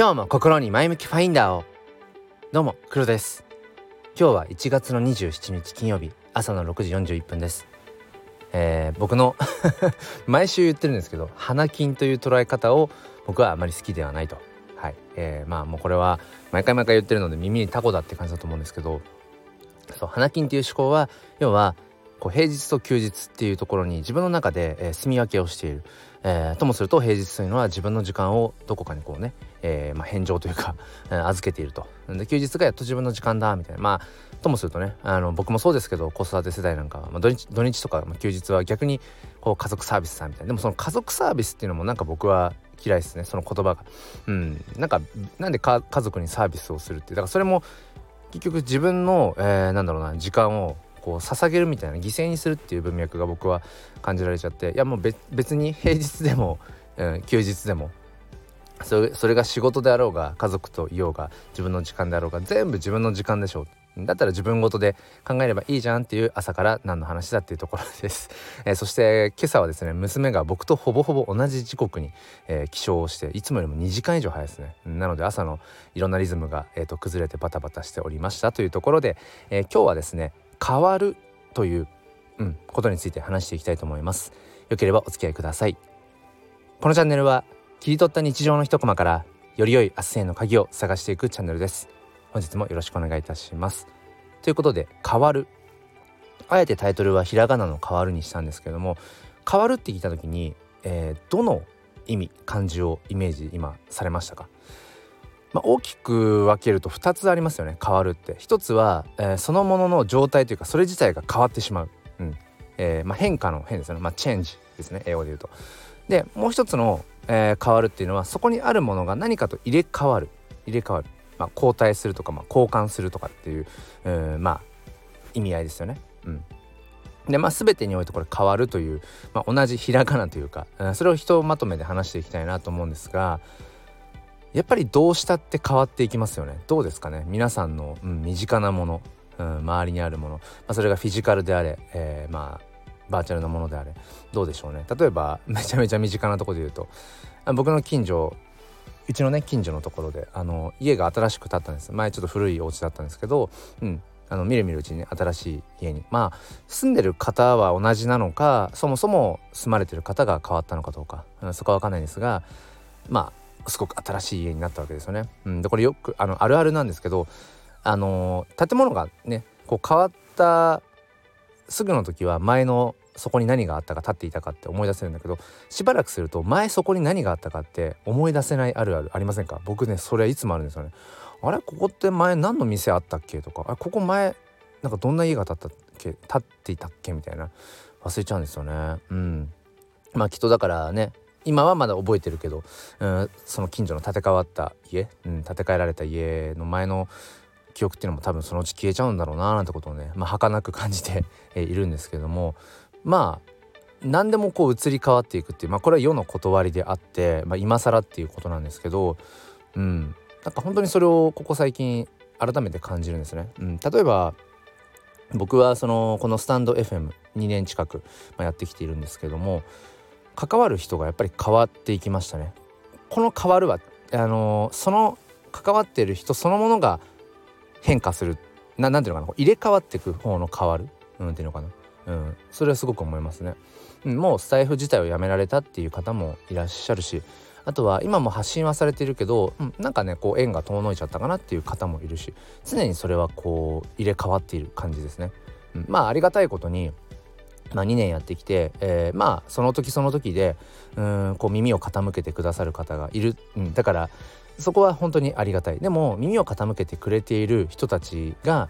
今日も心に前向きファインダーを。どうも黒です。今日は1月の27日金曜日朝の6時41分です。えー、僕の 毎週言ってるんですけど花金という捉え方を僕はあまり好きではないと。はい、えー、まあもうこれは毎回毎回言ってるので耳にタコだって感じだと思うんですけどそう花金っていう思考は要はこう平日と休日っていうところに自分の中で、えー、住み分けをしている、えー、ともすると平日というのは自分の時間をどこかにこうね、えー、まあ、返上というか、え預けていると。で休日がやっと自分の時間だみたいな。まあともするとねあの僕もそうですけど子育て世代なんか、まあ、土日土日とか、まあ、休日は逆にこう家族サービスさんみたいな。でもその家族サービスっていうのもなんか僕は嫌いですね。その言葉が。うん。なんかなんで家族にサービスをするって。だからそれも結局自分の、えー、なんだろうな時間をこう捧げるみたいな犠牲にするっていう文脈が僕は感じられちゃっていやもう別に平日でも、うん、休日でもそれそれが仕事であろうが家族といようが自分の時間であろうが全部自分の時間でしょう。だったら自分ごとで考えればいいじゃんっていう朝から何の話だっていうところです、えー、そして今朝はですね娘が僕とほぼほぼ同じ時刻に、えー、起床をしていつもよりも2時間以上早いですね。なので朝のいろんなリズムが、えーと、崩れてバタバタしておりましたというところで、えー、今日はですね変わるという、うん、ことについて話していきたいと思います。よければお付き合いください。このチャンネルは切り取った日常の一コマからより良い明日への鍵を探していくチャンネルです。本日もよろしくお願いいたします。ということで変わる。あえてタイトルはひらがなの変わるにしたんですけども変わるって聞いた時に、えー、どの意味漢字をイメージ今されましたか？まあ、大きく分けると2つありますよね変わるって。一つは、えー、そのものの状態というかそれ自体が変わってしまう、うん。えーまあ、変化の変ですよね、まあ、チェンジですね英語で言うと。でもう一つの、えー、変わるっていうのはそこにあるものが何かと入れ替わる。入れ替わる、まあ、交代するとか、まあ、交換するとかっていう、えー、まあ意味合いですよね。うん。でまあ、全てにおいてこれ変わるという、まあ、同じひらがなというかそれをひとまとめで話していきたいなと思うんですがやっぱりどうしたって変わっていきますよね。どうですかね。皆さんの、うん、身近なもの、うん、周りにあるもの、まあ、それがフィジカルであれ、えー、まあバーチャルなものであれ。どうでしょうね。例えば めちゃめちゃ身近なとこで言うと僕の近所うちのね近所のところであの家が新しく建ったんです。前ちょっと古いお家だったんですけど、うん、あの見る見るうちに、新しい家に。まあ住んでる方は同じなのかそもそも住まれてる方が変わったのかどうか、そこは分かんないんですがまあすごく新しい家になったわけですよね。うん、でこれよくあのあるあるなんですけどあの建物がねこう変わったすぐの時は前のそこに何があったか立っていたかって思い出せるんだけどしばらくすると前そこに何があったかって思い出せないあるあるありませんか？僕ねそれはいつもあるんですよね。あれ？ここって前何の店あったっけとか？あここ前なんかどんな家が建ったっけ？建っていたっけ？みたいな。忘れちゃうんですよね。うん。まあきっとだからね今はまだ覚えてるけど、うん、その近所の建て替わった家、うん、建て替えられた家の前の記憶っていうのも多分そのうち消えちゃうんだろうななんてことをねまあ儚く感じて いるんですけどもまあ何でもこう移り変わっていくっていうまあこれは世の断りであって、まあ、今更っていうことなんですけどうんなんか本当にそれをここ最近改めて感じるんですね。うん、例えば僕はそのこのスタンド FM2 年近く、やってきているんですけども関わる人がやっぱり変わっていきましたね。この変わるはあのその関わっている人そのものが変化する。ななんていうのかな。入れ替わっていく方の変わる、うん、っていうのかな。うん、それはすごく思いますね、もうスタイフ自体をやめられたっていう方もいらっしゃるしあとは今も発信はされてるけど、うん、なんかねこう縁が遠のいちゃったかなっていう方もいるし常にそれはこう入れ替わっている感じですね、うん、まあありがたいことにまあ、2年やってきて、えー、まあその時その時でうんこう耳を傾けてくださる方がいる、うん、だからそこは本当にありがたい。でも耳を傾けてくれている人たちが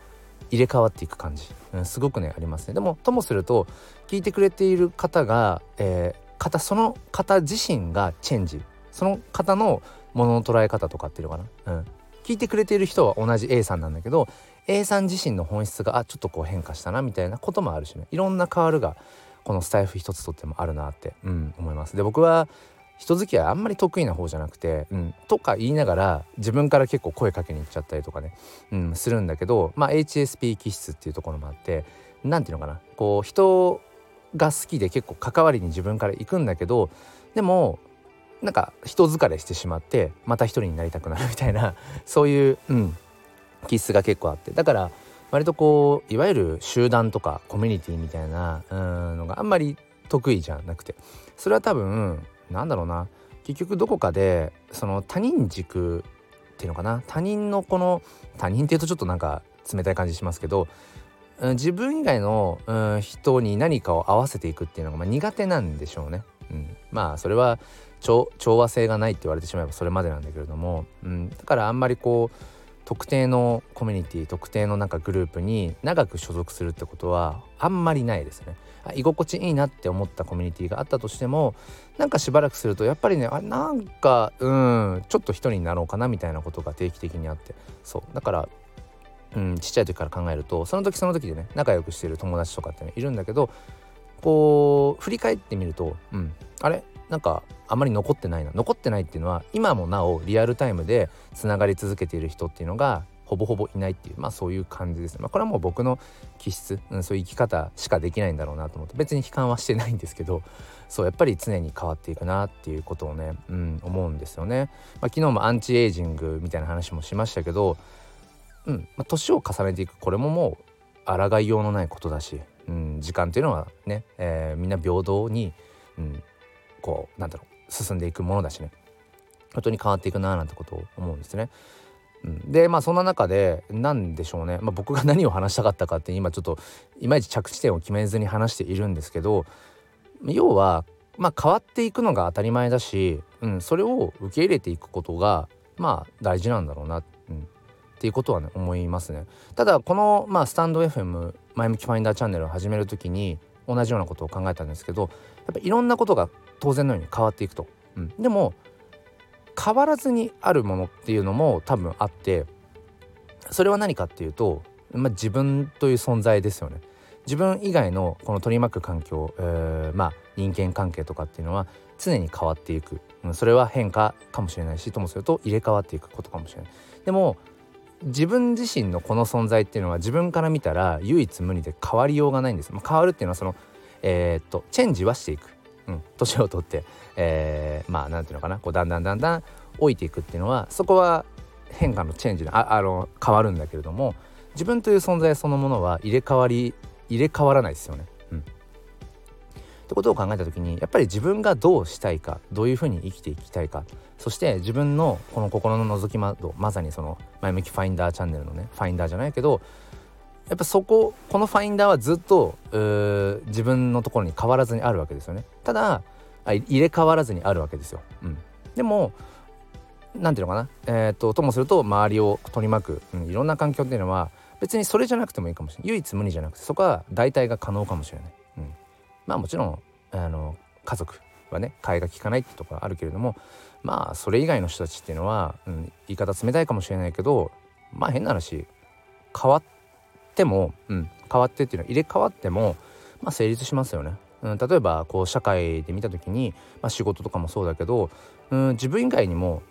入れ替わっていく感じ、うん、すごくねありますね。でもともすると聞いてくれている方が、えー、方その方自身がチェンジ。その方のものの捉え方とかっていうのかな、うん、聞いてくれている人は同じ A さんなんだけど A さん自身の本質があちょっとこう変化したなみたいなこともあるしねいろんな変わるがこのスタイフ一つとってもあるなって、うん、思います。で僕は人付き合いあんまり得意な方じゃなくて、うん、とか言いながら自分から結構声かけに行っちゃったりとかね、うん、するんだけど、まあ、HSP 気質っていうところもあって何て言うのかなこう人が好きで結構関わりに自分から行くんだけどでもなんか人疲れしてしまってまた一人になりたくなるみたいなそういう、うん、気質が結構あって。だから割とこういわゆる集団とかコミュニティみたいなのがあんまり得意じゃなくて。それは多分なんだろうな。結局どこかでその他人軸っていうのかな。他人のこの他人っていうとちょっとなんか冷たい感じしますけど自分以外の、人に何かを合わせていくっていうのが、まあ、苦手なんでしょうね。うん、まあそれは調和性がないって言われてしまえばそれまでなんだけれども、うん、だからあんまりこう特定のコミュニティ特定のなんかグループに長く所属するってことはあんまりないですね。居心地いいなって思ったコミュニティがあったとしてもなんかしばらくするとやっぱりねあなんかうんちょっと一人になろうかなみたいなことが定期的にあって。そう。だからうん、ちっちゃい時から考えるとその時その時でね仲良くしてる友達とかってねいるんだけどこう振り返ってみると、うん、あれ？なんかあまり残ってないな。残ってないっていうのは今もなおリアルタイムでつながり続けている人っていうのがほぼほぼいないっていうまあそういう感じですね、まあ、これはもう僕の気質、うん、そういう生き方しかできないんだろうなと思って別に悲観はしてないんですけどそうやっぱり常に変わっていくなっていうことをね、うん、思うんですよね、まあ、昨日もアンチエイジングみたいな話もしましたけどうんまあ、年を重ねていくこれももう抗いようのないことだし、うん、時間っていうのはね、えー、みんな平等に、うん、こうなんだろう進んでいくものだしね。本当に変わっていくななんてことを思うんですね。うん、でまあそんな中で何でしょうね、まあ、僕が 何を話したかったかって今ちょっといまいち着地点を決めずに話しているんですけど要はまあ変わっていくのが当たり前だし、うん、それを受け入れていくことがまあ大事なんだろうな、うん、っていうことはね思いますね。ただこの、まあ、スタンド FM 前向きファインダーチャンネルを始める時に同じようなことを考えたんですけどやっぱいろんなことが当然のように変わっていくと、うん、でも変わらずにあるものっていうのも多分あってそれは何かっていうと、まあ、自分という存在ですよね。自分以外のこの取り巻く環境、えー、まあ人間関係とかっていうのは常に変わっていく、うん、それは変化かもしれないしともすると入れ替わっていくことかもしれない。でも自分自身のこの存在っていうのは自分から見たら唯一無二で変わりようがないんです、まあ、変わるっていうのはそのえー、っとチェンジはしていく、うん、年を取って、えー、まあなんていうのかな。こうだんだんだんだん老いていくっていうのはそこは変化のチェンジのああの変わるんだけれども自分という存在そのものは入れ替わり入れ替わらないですよね。ってことを考えた時にやっぱり自分がどうしたいかどういうふうに生きていきたいかそして自分のこの心の覗き窓まさにその前向きファインダーチャンネルのねファインダーじゃないけどやっぱそここのファインダーはずっと自分のところに変わらずにあるわけですよね。ただ入れ替わらずにあるわけですよ、うん、でも何ていうのかな。えっ、とともすると周りを取り巻く、うん、いろんな環境っていうのは別にそれじゃなくてもいいかもしれない。唯一無二じゃなくてそこは代替が可能かもしれない、まあもちろんあの家族はね替えが利かないってところあるけれどもまあそれ以外の人たちっていうのは、うん、言い方冷たいかもしれないけどまあ変な話変わっても、うん、変わってっていうのは入れ替わっても、まあ、成立しますよね。うん、例えばこう社会で見た時に、まあ、仕事とかもそうだけど、うん、自分以外にも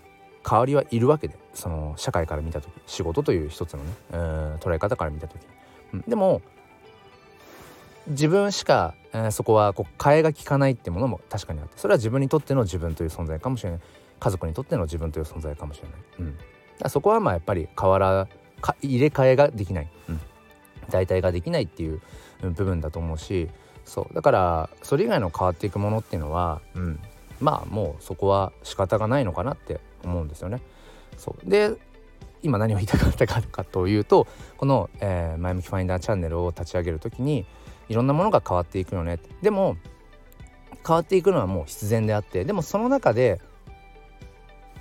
代わりはいるわけでその社会から見た時仕事という一つのね、うん、捉え方から見た時、うん、でも自分しか、えー、そこはこう替えが利かないってものも確かにあってそれは自分にとっての自分という存在かもしれない。家族にとっての自分という存在かもしれない、うん、だそこはまあやっぱり変わらか入れ替えができない、うん、代替ができないっていう部分だと思うしそう。だからそれ以外の変わっていくものっていうのは、うん、まあもうそこは仕方がないのかなって思うんですよね。そう。で今何を言いたかったかというとこの、えー、前向きファインダーチャンネルを立ち上げる時にいろんなものが変わっていくよね。でも変わっていくのはもう必然であってでもその中で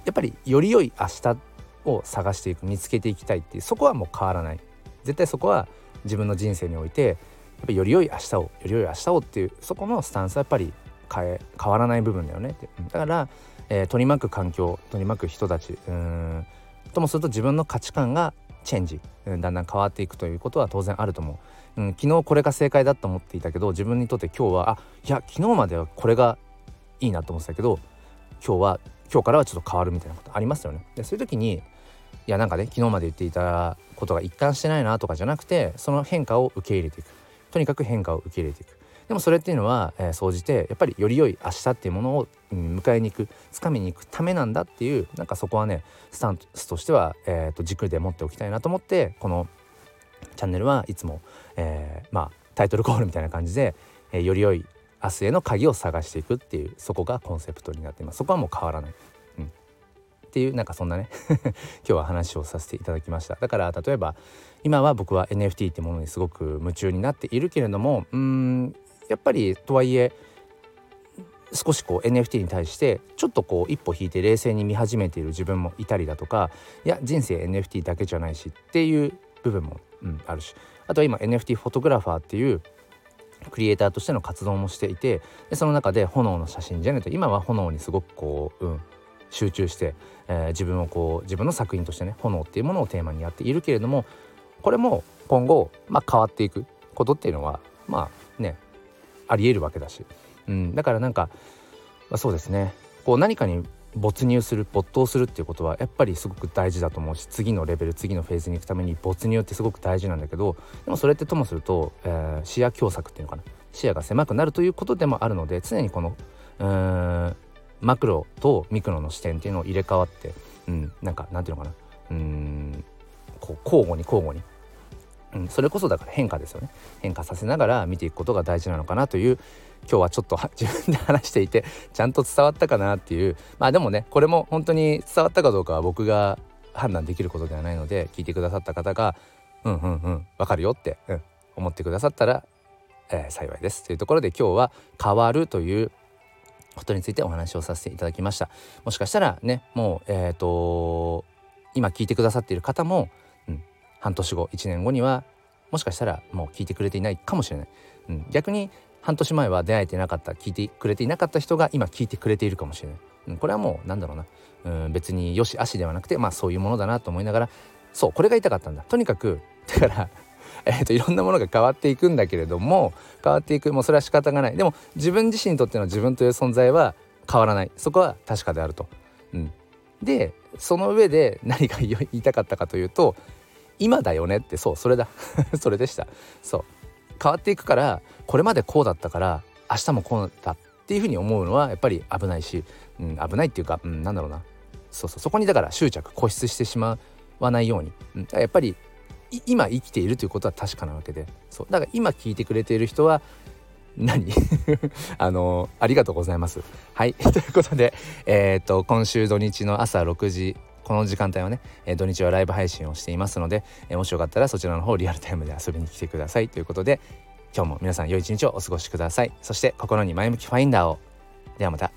やっぱりより良い明日を探していく見つけていきたいっていうそこはもう変わらない。絶対そこは自分の人生においてやっぱより良い明日をより良い明日をっていうそこのスタンスはやっぱり変え変わらない部分だよね。ってだから、えー、取り巻く環境取り巻く人たちうんともすると自分の価値観がチェンジ、だんだん変わっていくということは当然あると思う。うん、昨日これが正解だと思っていたけど自分にとって今日はあいや昨日まではこれがいいなと思ってたけど今日は今日からはちょっと変わるみたいなことありますよね。でそういう時にいやなんかね昨日まで言っていたことが一貫してないなとかじゃなくてその変化を受け入れていくとにかく変化を受け入れていくでもそれっていうのは総、えー、じてやっぱりより良い明日っていうものを、うん、迎えに行く掴みに行くためなんだっていうなんかそこはねスタンスとしては、えーと、軸で持っておきたいなと思ってこのチャンネルはいつも、えー、まあタイトルコールみたいな感じで、えー、より良い明日への鍵を探していくっていうそこがコンセプトになっています。そこはもう変わらない、うん、っていうなんかそんなね 今日は話をさせていただきました。だから例えば今は僕は NFT ってものにすごく夢中になっているけれどもうんやっぱりとはいえ少しこう NFT に対してちょっとこう一歩引いて冷静に見始めている自分もいたりだとかいや人生 NFT だけじゃないしっていう部分も、うん、あるし。あとは今 NFT フォトグラファーっていうクリエイターとしての活動もしていてでその中で炎の写真じゃないと今は炎にすごくこう、うん、集中して、えー、自分をこう自分の作品としてね炎っていうものをテーマにやっているけれどもこれも今後、まあ、変わっていくことっていうのはまあねありえるわけだし、うん、だからなんか、まあ、そうですね。こう何かに没入する没頭するっていうことはやっぱりすごく大事だと思うし次のレベル次のフェーズに行くために没入ってすごく大事なんだけどでもそれってともすると、えー、視野狭窄っていうのかな。視野が狭くなるということでもあるので常にこのうんマクロとミクロの視点っていうのを入れ替わって、うん、なんかなんていうのかな。うんこう交互に交互に、うん、それこそだから変化ですよね。変化させながら見ていくことが大事なのかなという今日はちょっと自分で話していてちゃんと伝わったかなっていう。まあでもねこれも本当に伝わったかどうかは僕が判断できることではないので聞いてくださった方がうんうんうんわかるよって、うん、思ってくださったら、えー、幸いですというところで今日は「変わる」ということについてお話をさせていただきました。もしかしたらねもうえっ、ー、と今聞いてくださっている方も、うん、半年後1年後にはもしかしたらもう聞いてくれていないかもしれない、うん、逆に半年前は出会えてなかった聞いてくれていなかった人が今聞いてくれているかもしれない、うん、これはもうなんだろうな、うん、別によし悪しではなくてまあそういうものだなと思いながらそうこれが言いたかったんだ。とにかく だから えーと、いろんなものが変わっていくんだけれども変わっていくもうそれは仕方がない。でも自分自身にとっての自分という存在は変わらない。そこは確かであると。うん、でその上で何が言いたかったかというと今だよねってそうそれだ。それでした。そう。変わっていくからこれまでこうだったから明日もこうだっていうふうに思うのはやっぱり危ないし、うん、危ないっていうか、うん、なんだろうな。そうそうそこにだから執着固執してしまわないように、うん、やっぱり今生きているということは確かなわけで。そう。だから今聞いてくれている人は何？あのありがとうございます。はい。ということで、えー、っと今週土日の朝6時この時間帯はね、えー、土日はライブ配信をしていますので、えー、もしよかったらそちらの方リアルタイムで遊びに来てくださいということで今日も皆さん良い一日をお過ごしくださいそして心に前向きファインダーをではまた。